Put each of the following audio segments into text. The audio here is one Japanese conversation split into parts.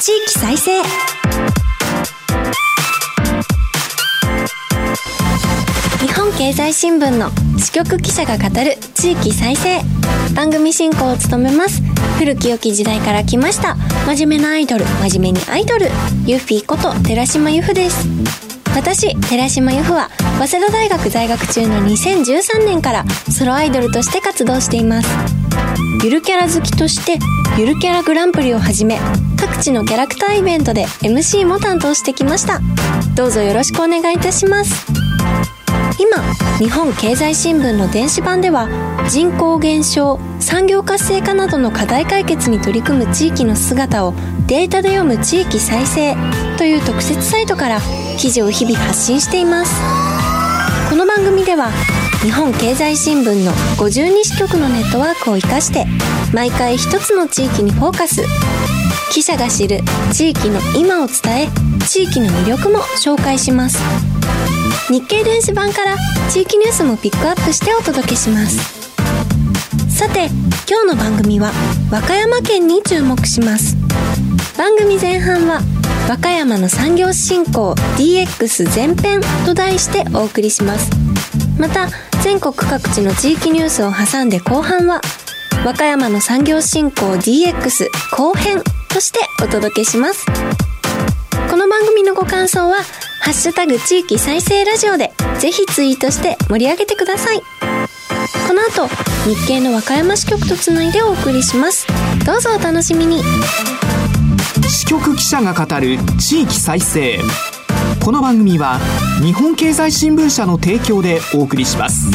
地域再生。日本経済新聞の支局記者が語る地域再生。番組進行を務めます。古き良き時代から来ました。真面目なアイドル。真面目にアイドル。ユフィーこと寺島由布です。私寺島由布は早稲田大学在学中の2013年からソロアイドルとして活動しています。ゆるキャラ好きとしてゆるキャラグランプリをはじめ各地のキャラクターイベントで MC も担当してきました。どうぞよろしくお願いいたします。今日本経済新聞の電子版では人口減少産業活性化などの課題解決に取り組む地域の姿をデータで読む地域再生という特設サイトから記事を日々発信しています。この番組では日本経済新聞の52支局のネットワークを生かして毎回一つの地域にフォーカス。記者が知る地域の今を伝え地域の魅力も紹介します。日経電子版から地域ニュースもピックアップしてお届けします。さて今日の番組は和歌山県に注目します。番組前半は和歌山の産業振興 DX 前編と題してお送りします。また全国各地の地域ニュースを挟んで後半は和歌山の産業振興 DX 後編としてお届けします。この番組のご感想は「ハッシュタグ地域再生ラジオ」でぜひツイートして盛り上げてください。この後日経の和歌山支局とつないでお送りします。どうぞお楽しみに。支局記者が語る地域再生。この番組は日本経済新聞社の提供でお送りします。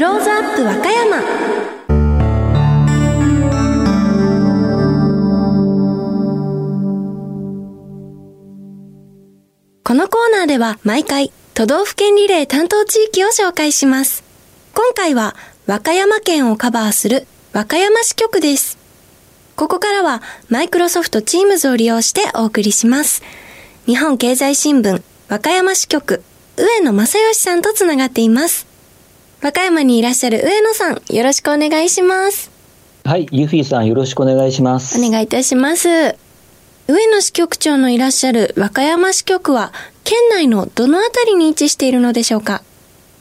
クローズアップ和歌山このコーナーでは毎回都道府県リレー担当地域を紹介します。今回は和歌山県をカバーする和歌山支局です。ここからはマイクロソフト Teams を利用してお送りします。日本経済新聞和歌山支局上野正義さんとつながっています。和歌山にいらっしゃる上野さん、よろしくお願いします。はい、ユフィさんよろしくお願いします。お願いいたします。上野支局長のいらっしゃる和歌山支局は、県内のどのあたりに位置しているのでしょうか？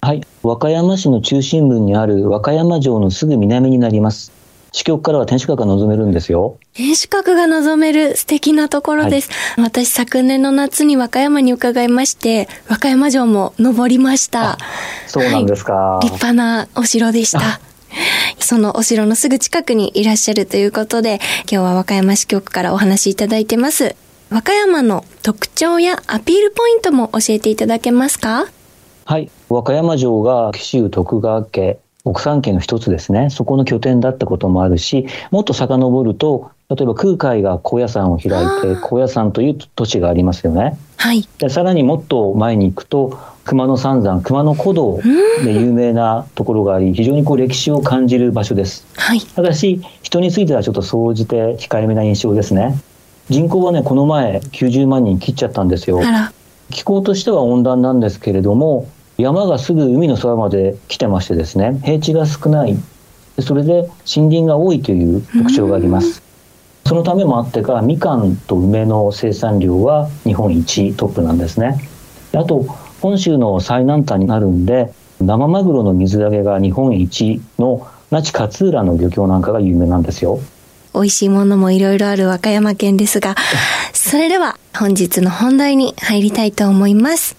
はい、和歌山市の中心部にある和歌山城のすぐ南になります。支局からは天守閣が望めるんですよ。天守閣が望める素敵なところです。私昨年の夏に和歌山に伺いまして、和歌山城も登りました。そうなんですか。はい立派なお城でした。そのお城のすぐ近くにいらっしゃるということで、今日は和歌山支局からお話しいただいてます。和歌山の特徴やアピールポイントも教えていただけますか？はい、和歌山城が紀州徳川家奥三家の一つですね。そこの拠点だったこともあるし、もっと遡ると、例えば空海が高野山を開いて、高野山という都市がありますよね。はい。でさらにもっと前に行くと熊野三山熊野古道で有名なところがあり非常にこう歴史を感じる場所ですはい。ただし人についてはちょっと総じて控えめな印象ですね人口はねこの前90万人切っちゃったんですよ。気候としては温暖なんですけれども山がすぐ海のそばまで来てましてですね平地が少ない。でそれで森林が多いという特徴があります。そのためもあってかみかんと梅の生産量は日本一トップなんですね。であと本州の最南端になるんで生マグロの水揚げが日本一の那智勝浦の漁協なんかが有名なんですよ。美味しいものもいろいろある和歌山県ですが、それでは本日の本題に入りたいと思います。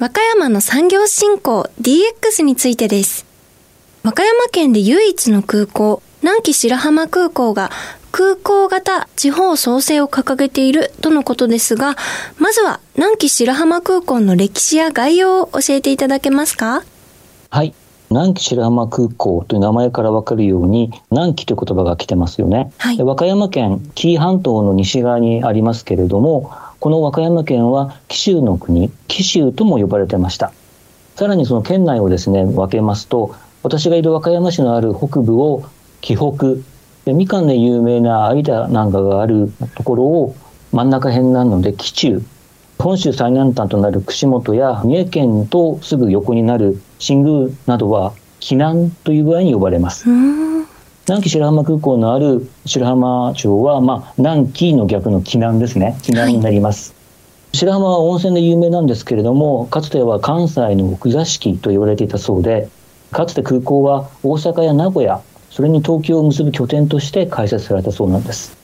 和歌山の産業振興 DX についてです。和歌山県で唯一の空港、南紀白浜空港が空港型地方創生を掲げているとのことですが、まずは南紀白浜空港の歴史や概要を教えていただけますか？はい。南紀白浜空港という名前から分かるように南紀という言葉が来てますよね、はい。で和歌山県紀伊半島の西側にありますけれどもこの和歌山県は紀州の国紀州とも呼ばれてましたさらにその県内をですね分けますと私がいる和歌山市のある北部を紀北でみかんで有名な有田なんかがあるところを真ん中辺なので紀中本州最南端となる串本や三重県とすぐ横になる新宮などは避難という具合に呼ばれます。南紀白浜空港のある白浜町は、まあ、南紀の逆の避難ですね。避難になります、はい、白浜は温泉で有名なんですけれどもかつては関西の奥座敷と言われていたそうでかつて空港は大阪や名古屋それに東京を結ぶ拠点として開設されたそうなんです。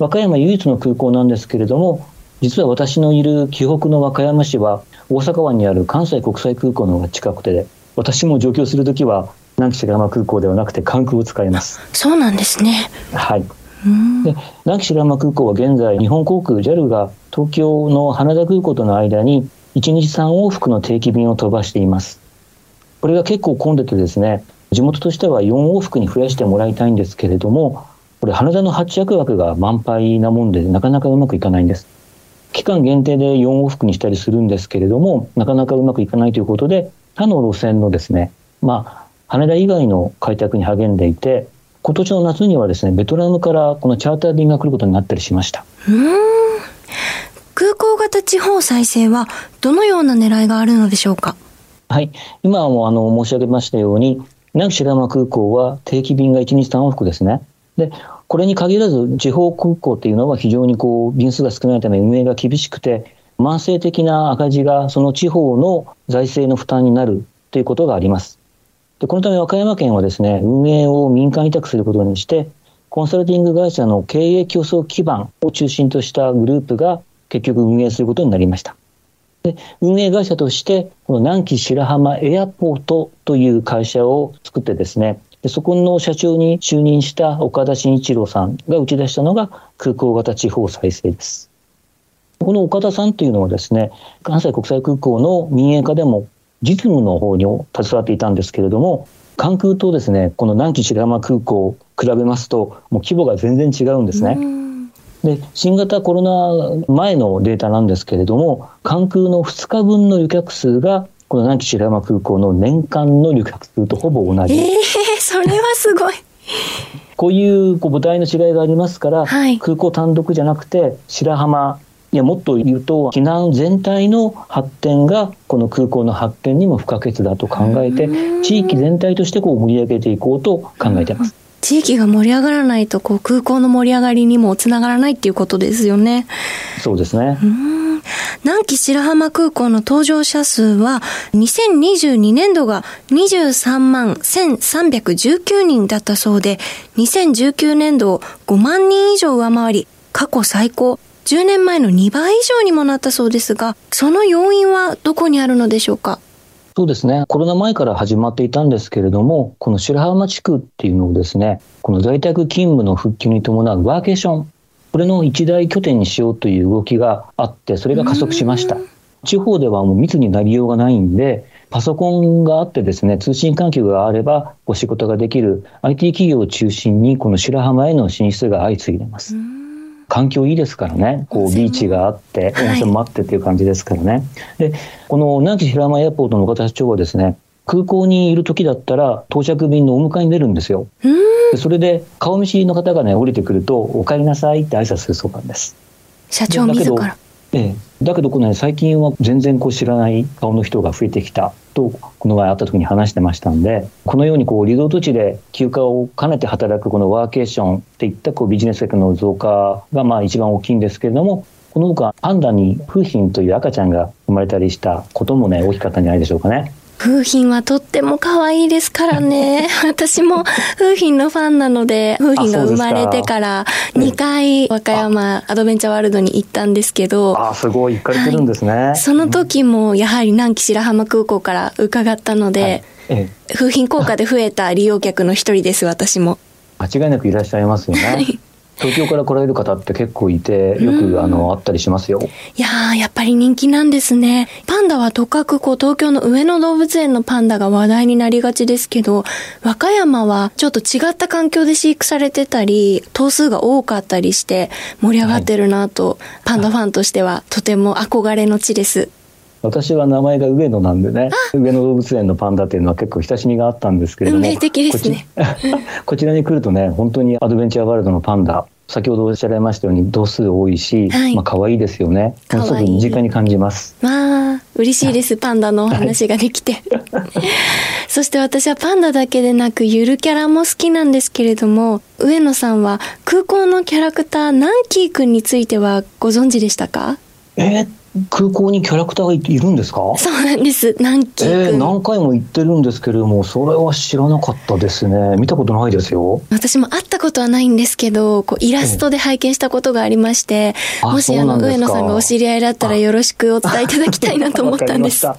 和歌山唯一の空港なんですけれども実は私のいる紀北の和歌山市は大阪湾にある関西国際空港の方が近くて私も上京する時は南紀白浜空港ではなくて関空を使います。そうなんですね。はい。で南紀白浜空港は現在日本航空 JAL が東京の羽田空港との間に1日3往復の定期便を飛ばしています。これが結構混んでてですね地元としては4往復に増やしてもらいたいんですけれどもこれ羽田の発着枠が満杯なもんでなかなかうまくいかないんです。期間限定で4往復にしたりするんですけれどもなかなかうまくいかないということで他の路線のですねまあ羽田以外の開拓に励んでいて今年の夏にはですねベトナムからこのチャーター便が来ることになったりしました。空港型地方再生はどのような狙いがあるのでしょうか？はい。今もあの申し上げましたように南紀白浜空港は定期便が1日3往復ですね。でこれに限らず地方空港っていうのは非常にこう便数が少ないため運営が厳しくて慢性的な赤字がその地方の財政の負担になるということがありますでこのため和歌山県はですね運営を民間委託することにしてコンサルティング会社の経営競争基盤を中心としたグループが結局運営することになりました。で運営会社としてこの南紀白浜エアポートという会社を作ってですねでそこの社長に就任した岡田慎一郎さんが打ち出したのが空港型地方再生です。この岡田さんというのはですね関西国際空港の民営化でも実務の方に携わっていたんですけれども関空とですねこの南紀白浜空港を比べますともう規模が全然違うんですね。で新型コロナ前のデータなんですけれども関空の2日分の旅客数がこの南紀白浜空港の年間の旅客数とほぼ同じ。えー、それはすごい。こういうこう母体の違いがありますから、はい、空港単独じゃなくて白浜いやもっと言うと避難全体の発展がこの空港の発展にも不可欠だと考えて地域全体としてこう盛り上げていこうと考えてます。地域が盛り上がらないとこう空港の盛り上がりにもつながらないっていうことですよね。そうですね。南紀白浜空港の搭乗者数は2022年度が23万1319人だったそうで2019年度を5万人以上上回り過去最高10年前の2倍以上にもなったそうですが、その要因はどこにあるのでしょうか？そうですね。コロナ前から始まっていたんですけれども、この白浜地区っていうのをですね、この在宅勤務の復旧に伴うワーケーション、これの一大拠点にしようという動きがあって、それが加速しました。地方ではもう密になりようがないんで、パソコンがあってですね、通信環境があればお仕事ができる IT 企業を中心にこの白浜への進出が相次いでいます。環境いいですからね。こうビーチがあって温泉もあってっていう感じですからね、はい、でこの南紀平山エアポートの岡田社長はですね空港にいる時だったら到着便のお迎えに出るんですよ。でそれで顔見知りの方がね降りてくると「お帰りなさい」って挨拶するそうなんです。社長自らええ、だけどこの、ね、最近は全然こう知らない顔の人が増えてきたとこの前会った時に話してましたんでこのようにこうリゾート地で休暇を兼ねて働くこのワーケーションっていったこうビジネス客の増加がまあ一番大きいんですけれどもこのほかパンダに楓浜という赤ちゃんが生まれたりしたこともね大きかったんじゃないでしょうかね。風品はとっても可愛いですからね。私も風品のファンなので、風品が生まれてから2回和歌山アドベンチャーワールドに行ったんですけど。あ、すごい、行かれてるんですね。はい、その時もやはり南紀白浜空港から伺ったので、はいええ、風品効果で増えた利用客の一人です、私も。間違いなくいらっしゃいますよね。はい東京から来られる方って結構いて、よく、あの、あったりしますよ。いやー、やっぱり人気なんですね。パンダはとかくこう、東京の上野動物園のパンダが話題になりがちですけど、和歌山はちょっと違った環境で飼育されてたり、頭数が多かったりして盛り上がってるなと、はい、パンダファンとしてはとても憧れの地です。私は名前が上野なんでね上野動物園のパンダっていうのは結構親しみがあったんですけれどもこち こちらに来るとね本当にアドベンチャーワールドのパンダ先ほどおっしゃられましたように度数多いし、はいまあ可愛いですよね。ものすごく身近に感じます。わあ、嬉しいです。パンダのお話ができて。そして私はパンダだけでなく、ゆるキャラも好きなんですけれども、上野さんは空港のキャラクター、ナンキーくんについてはご存知でしたか？えー空港にキャラクターがいいるんですか？そうなんです。ナンキーくん。えー、何回も言ってるんですけれども、それは知らなかったですね。見たことないですよ。私も会ったことはないんですけど、こうイラストで拝見したことがありまして、あもしあの上野さんがお知り合いだったらよろしくお伝えいただきたいなと思ったんです。あ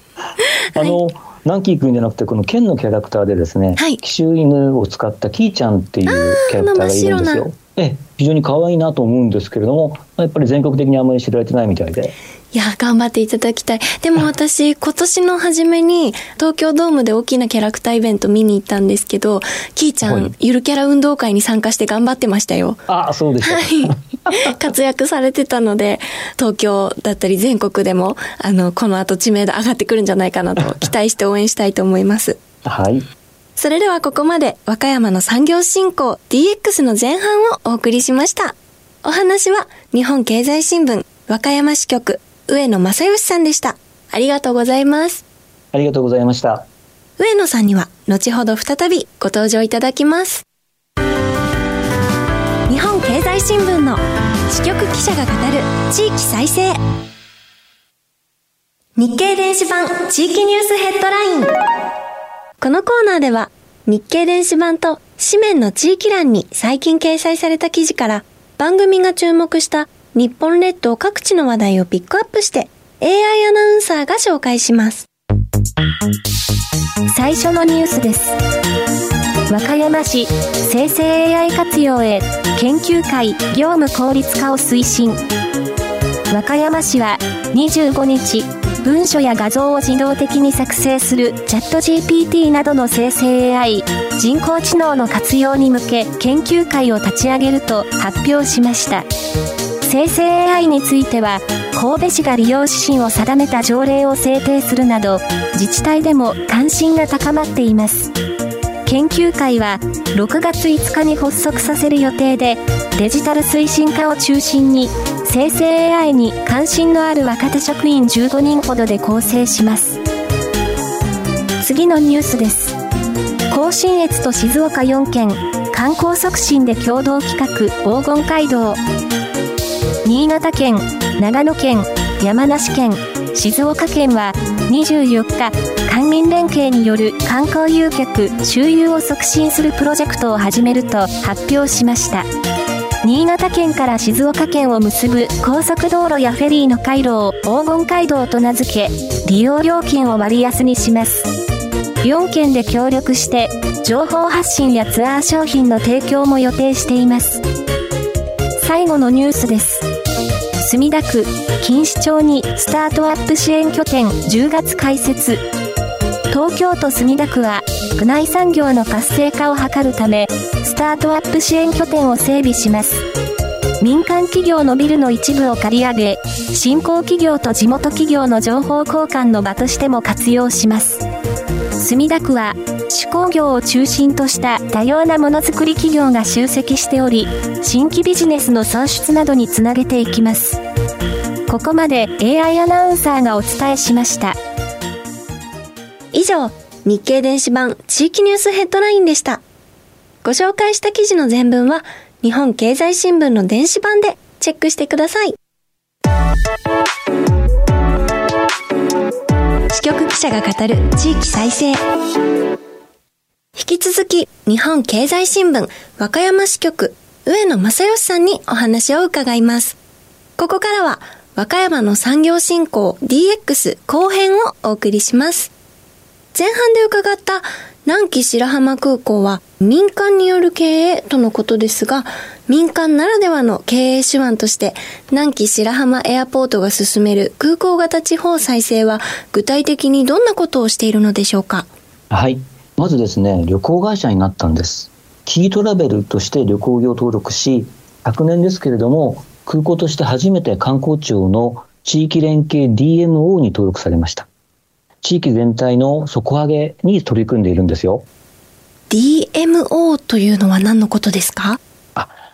の、ナンキー君じゃなくて、この剣のキャラクターでですね、はい奇襲犬を使ったキーちゃんっていうキャラクターがいるんですよ。ええ、非常に可愛いなと思うんですけれども、やっぱり全国的にあまり知られてないみたいで。いや、頑張っていただきたい。でも 私、今年の初めに、東京ドームで大きなキャラクターイベント見に行ったんですけど、キーちゃん、はいゆるキャラ運動会に参加して頑張ってましたよ。あ、そうでした。はい。活躍されてたので、東京だったり全国でも、あの、この後知名度上がってくるんじゃないかなと期待して応援したいと思います。はい。それではここまで和歌山の産業振興 DX の前半をお送りしました。お話は日本経済新聞和歌山支局上野正義さんでした。ありがとうございます。ありがとうございました。上野さんには後ほど再びご登場いただきます。日本経済新聞の支局記者が語る地域再生。日経電子版地域ニュースヘッドライン。このコーナーでは日経電子版と紙面の地域欄に最近掲載された記事から番組が注目した日本列島各地の話題をピックアップして AI アナウンサーが紹介します。最初のニュースです。和歌山市生成 AI 活用へ研究会業務効率化を推進。和歌山市は25日、文書や画像を自動的に作成するチャット GPT などの生成 AI 人工知能の活用に向け研究会を立ち上げると発表しました。生成 AI については神戸市が利用指針を定めた条例を制定するなど自治体でも関心が高まっています。研究会は6月5日に発足させる予定でデジタル推進化を中心に生成 AI に関心のある若手職員15人ほどで構成します。次のニュースです。甲信越と静岡4県観光促進で共同企画黄金街道。新潟県、長野県、山梨県、静岡県は24日、官民連携による観光誘客、周遊を促進するプロジェクトを始めると発表しました。新潟県から静岡県を結ぶ高速道路やフェリーの回路を黄金街道と名付け、利用料金を割安にします。4県で協力して、情報発信やツアー商品の提供も予定しています。最後のニュースです。墨田区錦糸町にスタートアップ支援拠点10月開設。東京都墨田区は区内産業の活性化を図るためスタートアップ支援拠点を整備します。民間企業のビルの一部を借り上げ新興企業と地元企業の情報交換の場としても活用します。墨田区は手工業を中心とした多様なものづくり企業が集積しており新規ビジネスの創出などにつなげていきますここまで AI アナウンサーがお伝えしました以上、日経電子版地域ニュースヘッドラインでした。ご紹介した記事の全文は日本経済新聞の電子版でチェックしてください。者が語る地域再生。引き続き日本経済新聞和歌山支局上野正義さんにお話を伺います。ここからは和歌山の産業振興 DX 後編をお送りします。前半で伺った南紀白浜空港は民間による経営とのことですが、民間ならではの経営手腕として南紀白浜エアポートが進める空港型地方再生は具体的にどんなことをしているのでしょうか？はい。まずですね、旅行会社になったんです。キートラベルとして旅行業登録し、昨年ですけれども、空港として初めて観光庁の地域連携 DMO に登録されました。地域全体の底上げに取り組んでいるんですよ。DMO というのは何のことですか？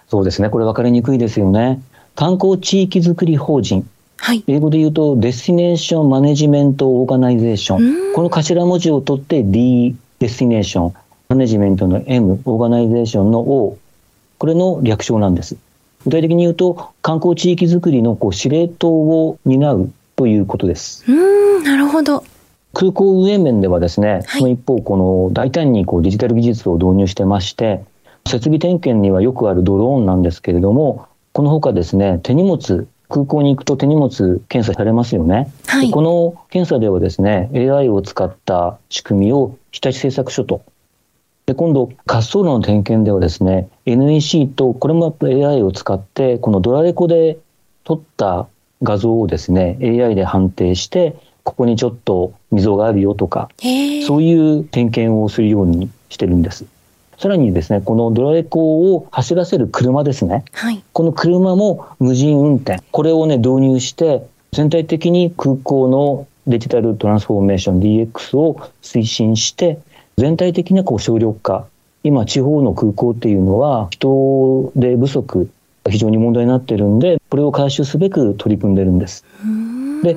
そうですね。これ分かりにくいですよね。観光地域づくり法人。はい。英語で言うと、 destination management organization うん。この頭文字を取って D、destination、management の M、organization の O。これの略称なんです。具体的に言うと、観光地域づくりのこう司令塔を担うということです。うーん、なるほど。空港運営面ではですね、はいその一方、この大胆にこうデジタル技術を導入してまして、設備点検にはよくあるドローンなんですけれども、このほかですね、手荷物、空港に行くと手荷物検査されますよね。はいでこの検査ではですね、AI を使った仕組みを日立製作所と、で今度、滑走路の点検ではですね、NEC と、これもやっぱ AI を使って、このドラレコで撮った画像をですね、AI で判定して、ここにちょっと溝があるよとか。そういう点検をするようにしてるんです。さらにですね、このドラレコを走らせる車ですね。はい。この車も無人運転。これをね、導入して、全体的に空港のデジタルトランスフォーメーション DX を推進して、全体的なこう省力化。今、地方の空港っていうのは人手不足が非常に問題になってるんで、これを回収すべく取り組んでるんです。で、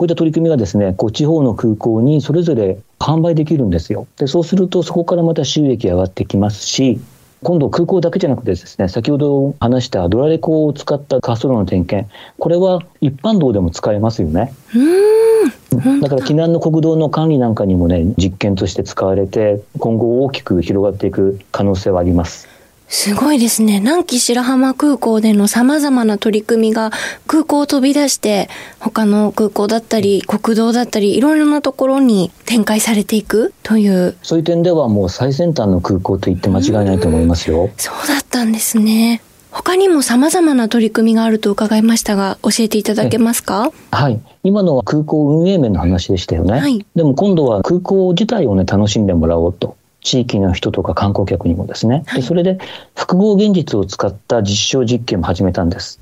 こういった取り組みがですね、こう地方の空港にそれぞれ販売できるんですよ。で、そうするとそこからまた収益上がってきますし、今度空港だけじゃなくてですね、先ほど話したドラレコを使った滑走路の点検、これは一般道でも使えますよね。うーん。だから避難の国道の管理なんかにもね、実験として使われて、今後大きく広がっていく可能性はあります。すごいですね。南紀白浜空港での様々な取り組みが空港を飛び出して他の空港だったり国道だったりいろいろなところに展開されていくというそういう点ではもう最先端の空港と言って間違いないと思いますよ。そうだったんですね。他にも様々な取り組みがあると伺いましたが教えていただけますか？はい。今のは空港運営面の話でしたよね。はいでも今度は空港自体をね、楽しんでもらおうと。地域の人とか観光客にもですね。はいでそれで複合現実を使った実証実験も始めたんです。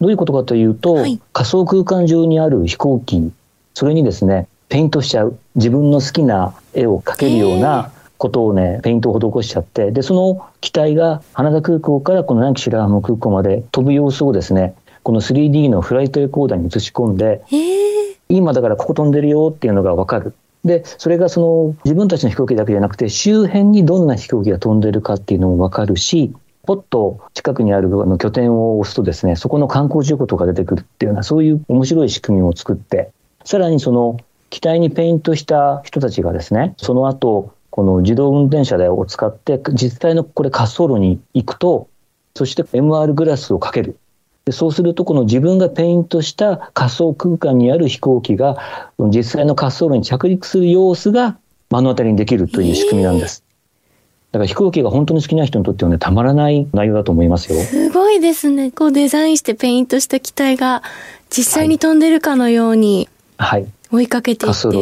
どういうことかというと、はい仮想空間上にある飛行機、それにですね、ペイントしちゃう。自分の好きな絵を描けるようなことをね、ペイントを施しちゃって、で、その機体が羽田空港からこの南紀白浜空港まで飛ぶ様子をですね、この 3D のフライトレコーダーに映し込んで、今だからここ飛んでるよっていうのがわかる。で、それがその自分たちの飛行機だけじゃなくて周辺にどんな飛行機が飛んでるかっていうのもわかるし、ポッと近くにあるあの拠点を押すとですね、そこの観光事故とか出てくるっていうようなそういう面白い仕組みを作って、さらにその機体にペイントした人たちがですね、その後、この自動運転車を使って実際のこれ滑走路に行くと、そして MR グラスをかける。でそうすると、この自分がペイントした仮想空間にある飛行機が、実際の滑走路に着陸する様子が目の当たりにできるという仕組みなんです。だから飛行機が本当に好きな人にとってはね、たまらない内容だと思いますよ。すごいですね。こうデザインしてペイントした機体が実際に飛んでるかのようにはい。追いかけていって、、滑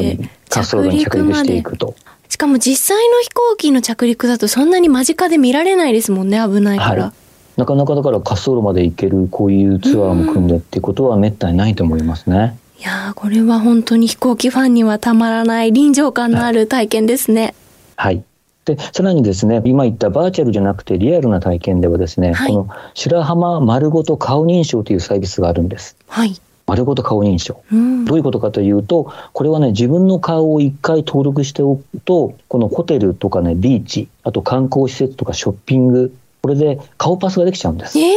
走路に着陸していくと。しかも実際の飛行機の着陸だとそんなに間近で見られないですもんね、危ないから。はいなかなかだから滑走路まで行けるこういうツアーも組んでっていうことはめったにないと思いますね。いやー、これは本当に飛行機ファンにはたまらない臨場感のある体験ですね。はい。で、さらにですね、今言ったバーチャルじゃなくてリアルな体験ではですね、はいこの白浜丸ごと顔認証というサービスがあるんです。はい。丸ごと顔認証。うん。どういうことかというと、これはね、自分の顔を一回登録しておくと、このホテルとかね、ビーチ、あと観光施設とかショッピング、これで顔パスができちゃうんです。えー、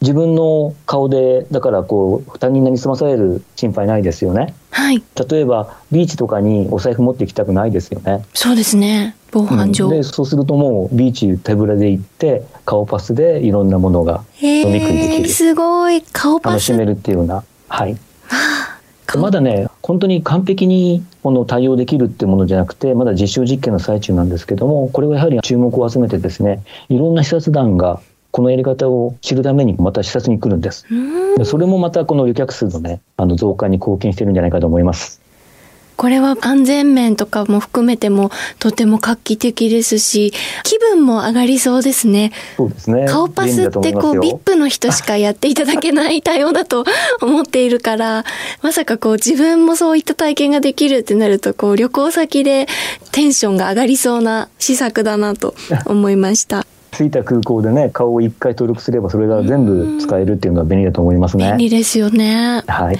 自分の顔で、だからこう、他人になりすまされる心配ないですよね。はい。例えば、ビーチとかにお財布持って行きたくないですよね。そうですね。防犯上。うんで、そうするともう、ビーチ手ぶらで行って、顔パスでいろんなものがえ飲み食いできー、るすごい。顔パス。楽しめるっていうような、はい。顔まだね、本当に完璧にこの対応できるってものじゃなくて、まだ実証実験の最中なんですけども、これはやはり注目を集めてですね、いろんな視察団がこのやり方を知るためにまた視察に来るんです。それもまたこの旅客数のね、あの増加に貢献してるんじゃないかと思います。これは安全面とかも含めてもとても画期的ですし、気分も上がりそうですね。そうですね。顔パスってこう、ビップの人しかやっていただけない対応だと思っているから、まさかこう自分もそういった体験ができるってなると、こう旅行先でテンションが上がりそうな施策だなと思いました。着いた空港でね顔を一回登録すればそれが全部使えるっていうのは便利だと思いますね便利ですよね。はい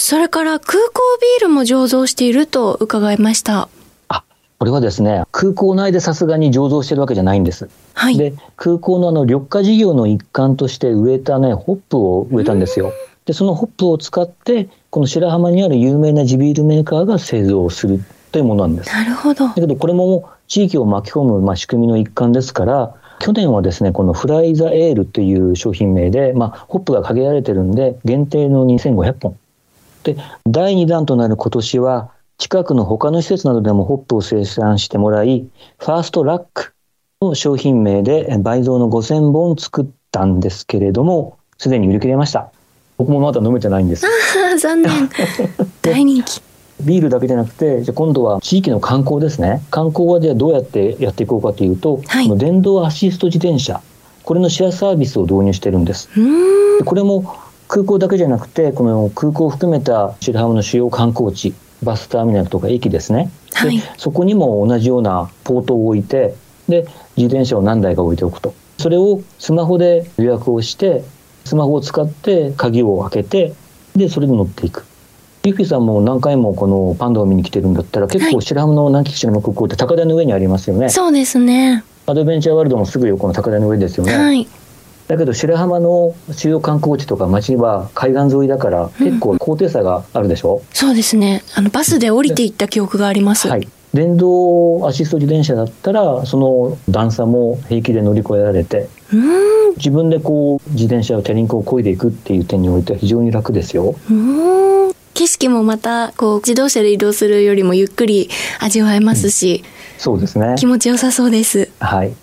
それから空港ビールも醸造していると伺いました。これはですね空港内でさすがに醸造してるわけじゃないんですはい。で空港のあの緑化事業の一環として植えたねホップを植えたんですよ。でそのホップを使ってこの白浜にある有名な地ビールメーカーが製造するというものなんです。なるほど。だけどこれも地域を巻き込むまあ仕組みの一環ですから去年はですねこのフライザエールという商品名で、まあ、ホップが限られてるんで限定の2500本で第2弾となる今年は近くの他の施設などでもホップを生産してもらいファーストラックの商品名で倍増の5000本作ったんですけれどもすでに売り切れました僕もまだ飲めてないんですああ、残念。大人気。ビールだけじゃなくて、じゃあ今度は地域の観光ですね。観光はじゃあどうやってやっていこうかというと、はい電動アシスト自転車、これのシェアサービスを導入してるんです。これも空港だけじゃなくて、この空港を含めた白浜の主要観光地、バスターミナルとか駅ですね。ではいそこにも同じようなポートを置いて、で、自転車を何台か置いておくと。それをスマホで予約をして、スマホを使って鍵を開けて、で、それで乗っていく。ゆきさんも何回もこのパンダを見に来てるんだったら、結構白浜の南紀白浜空港って高台の上にありますよね。そうですね。アドベンチャーワールドもすぐ横の高台の上ですよね。はい。だけど白浜の主要観光地とか街は海岸沿いだから結構高低差があるでしょ、そうですね。あの、バスで降りていった記憶があります。はい、電動アシスト自転車だったらその段差も平気で乗り越えられてうーん。自分でこう自転車をチャリンコを漕いでいくっていう点においては非常に楽ですよ。うーん。景色もまた、こう、自動車で移動するよりもゆっくり味わえますし、そうですね気持ちよさそうです。はい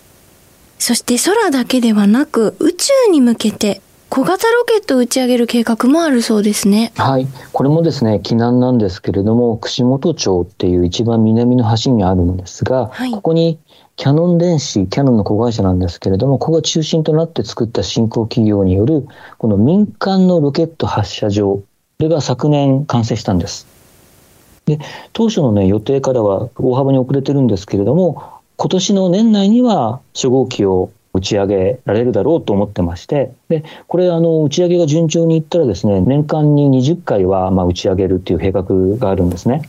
そして空だけではなく、宇宙に向けて小型ロケットを打ち上げる計画もあるそうですね。はい、これもですね、避難なんですけれども、串本町っていう一番南の端にあるんですが、はいここにキャノン電子、キャノンの子会社なんですけれども、ここが中心となって作った新興企業による、この民間のロケット発射場、これが昨年完成したんです。で、当初のね、予定からは大幅に遅れてるんですけれども、今年の年内には初号機を打ち上げられるだろうと思ってまして、で、これあの打ち上げが順調にいったらですね、年間に20回はまあ打ち上げるっていう計画があるんですね。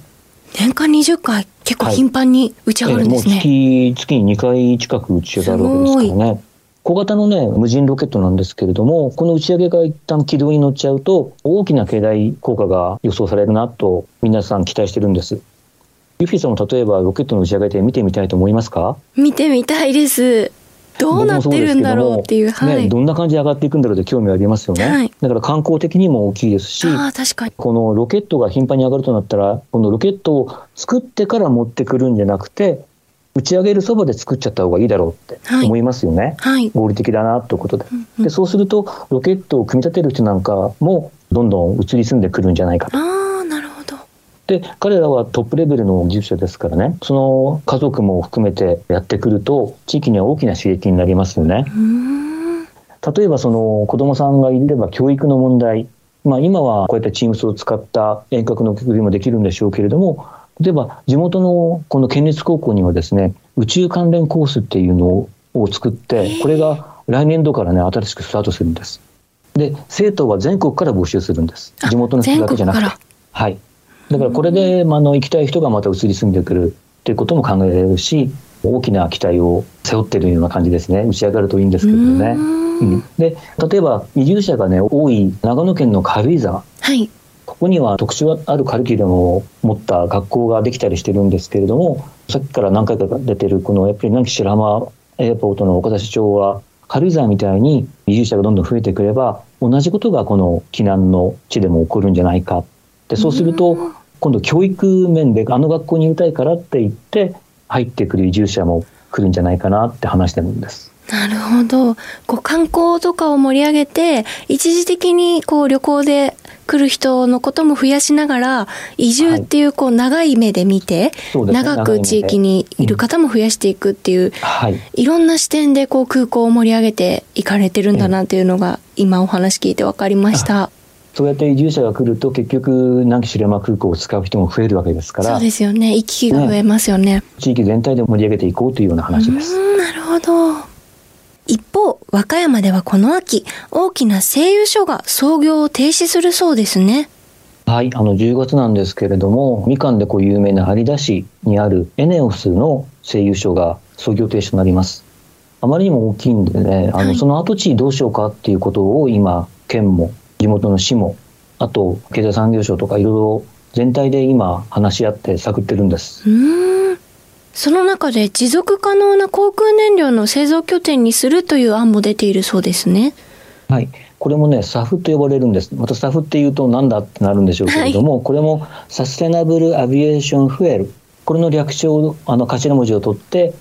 年間20回、結構頻繁に打ち上がるんですええもうね。月月に2回近く打ち上がるわけですからね。小型のね、無人ロケットなんですけれども、この打ち上げが一旦軌道に乗っちゃうと、大きな経済効果が予想されるなと、皆さん期待してるんです。ユフィさんも例えばロケットの打ち上げって見てみたいと思いますか？見てみたいです。どうなってるんだろうっていう。はい。どんな感じで上がっていくんだろうって興味ありますよね。はいだから観光的にも大きいですし、ああ、確かに。このロケットが頻繁に上がるとなったら、このロケットを作ってから持ってくるんじゃなくて、打ち上げるそばで作っちゃった方がいいだろうってはい思いますよね。はい。合理的だなということで。うんうんで、そうすると、ロケットを組み立てる人なんかも、どんどん移り住んでくるんじゃないかと。で、彼らはトップレベルの技術者ですからね、その家族も含めてやってくると、地域には大きな刺激になりますよね。例えばその子供さんがいれば教育の問題、まあ、今はこうやって Teams を使った遠隔の教育もできるんでしょうけれども例えば地元のこの県立高校にはですね宇宙関連コースっていうのを作ってこれが来年度からね新しくスタートするんです。で生徒は全国から募集するんです。あ地元の人だけじゃなくて。はいだからこれで、まあ、あの行きたい人がまた移り住んでくるっていうことも考えられるし大きな期待を背負ってるような感じですね。打ち上がるといいんですけどね。うーん。うん。で例えば移住者がね多い長野県の軽井沢。はい。ここには特殊あるカリキュラムを持った学校ができたりしてるんですけれどもさっきから何回か出てるこのやっぱり南紀白浜エアポートの岡田市長は軽井沢みたいに移住者がどんどん増えてくれば同じことがこの避難の地でも起こるんじゃないかでそうすると今度教育面であの学校にいたいからって言って入ってくる移住者も来るんじゃないかなって話してるんです。なるほど。こう観光とかを盛り上げて、一時的にこう旅行で来る人のことも増やしながら、移住っていうこう長い目で見て、そうですね長く地域にいる方も増やしていくっていう、はいいろんな視点でこう空港を盛り上げていかれてるんだなっていうのが、今お話聞いて分かりました。そうやって移住者が来ると結局南紀白浜空港を使う人も増えるわけですからそうですよね。行き来が増えますよね。地域全体で盛り上げていこうというような話です。なるほど。和歌山ではこの秋、大きな製油所が操業を停止するそうですね。はい、あの10月なんですけれども、みかんでこう有名な有田市にあるエネオスの製油所が操業停止となります。あまりにも大きいんでね、あの、その跡地どうしようかっていうことを今、県も地元の市も、あと経済産業省とかいろいろ全体で今話し合って探ってるんです。その中で持続可能な航空燃料の製造拠点にするという案も出ているそうですね。はい。これもね、SAF と呼ばれるんです。また SAF っていうとなんだってなるんでしょうけれども、はい、これもサステナブルアビエーションフエル。これの略称、あの頭文字を取って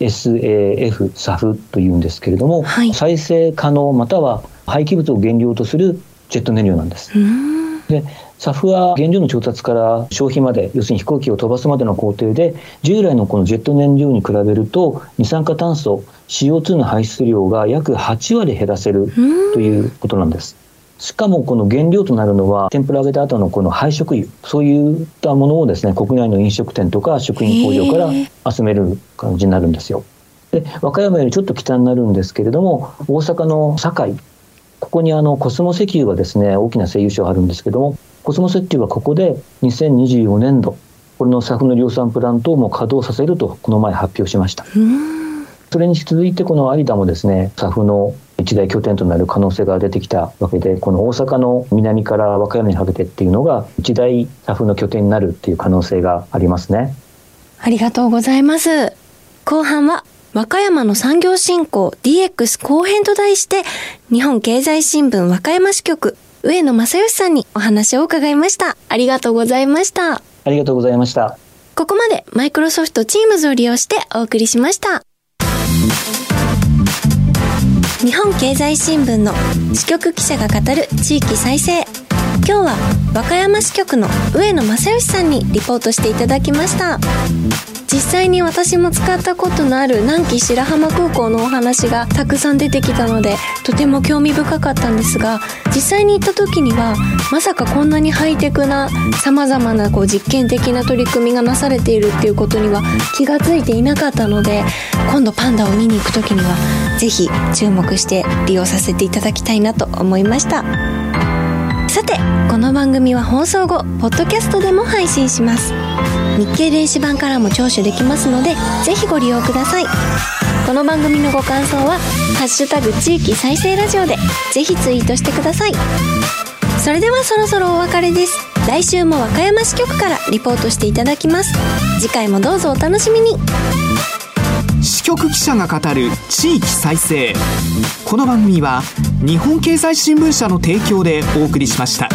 SAF、SAF というんですけれども、はい、再生可能または廃棄物を原料とするジェット燃料なんです。で SAF は原料の調達から消費まで要するに飛行機を飛ばすまでの工程で従来のこのジェット燃料に比べると二酸化炭素 CO2 の排出量が約8割減らせるということなんです。しかもこの原料となるのは天ぷら揚げた後のこの廃食油そういったものをですね国内の飲食店とか食品工場から集める感じになるんですよ。で和歌山よりちょっと北になるんですけれども大阪の堺ここにあのコスモ石油がですね大きな製油所があるんですけどもコスモ石油はここで2024年度これの SAF の量産プラントをも稼働させるとこの前発表しました。それに続いてこの有田もですね SAF の一大拠点となる可能性が出てきたわけでこの大阪の南から和歌山にかけてっていうのが一大 SAF の拠点になるっていう可能性がありますね。ありがとうございます。後半は和歌山の産業振興 DX 後編と題して日本経済新聞和歌山支局上野正義さんにお話を伺いました。ありがとうございました。ありがとうございました。ここまでマイクロソフト Teams を利用してお送りしました。日本経済新聞の支局記者が語る地域再生。今日は和歌山支局の上野正義さんにリポートしていただきました。実際に私も使ったことのある南紀白浜空港のお話がたくさん出てきたのでとても興味深かったんですが実際に行った時にはまさかこんなにハイテクなさまざまなこう実験的な取り組みがなされているっていうことには気が付いていなかったので今度パンダを見に行く時には是非注目して利用させていただきたいなと思いましたてこの番組は放送後ポッドキャストでも配信します。日経電子版からも聴取できますのでぜひご利用ください。この番組のご感想は「ハッシュタグ地域再生ラジオ」でぜひツイートしてください。それではそろそろお別れです。来週も和歌山支局からリポートしていただきます。次回もどうぞお楽しみに。支局記者が語る地域再生。この番組は日本経済新聞社の提供でお送りしました。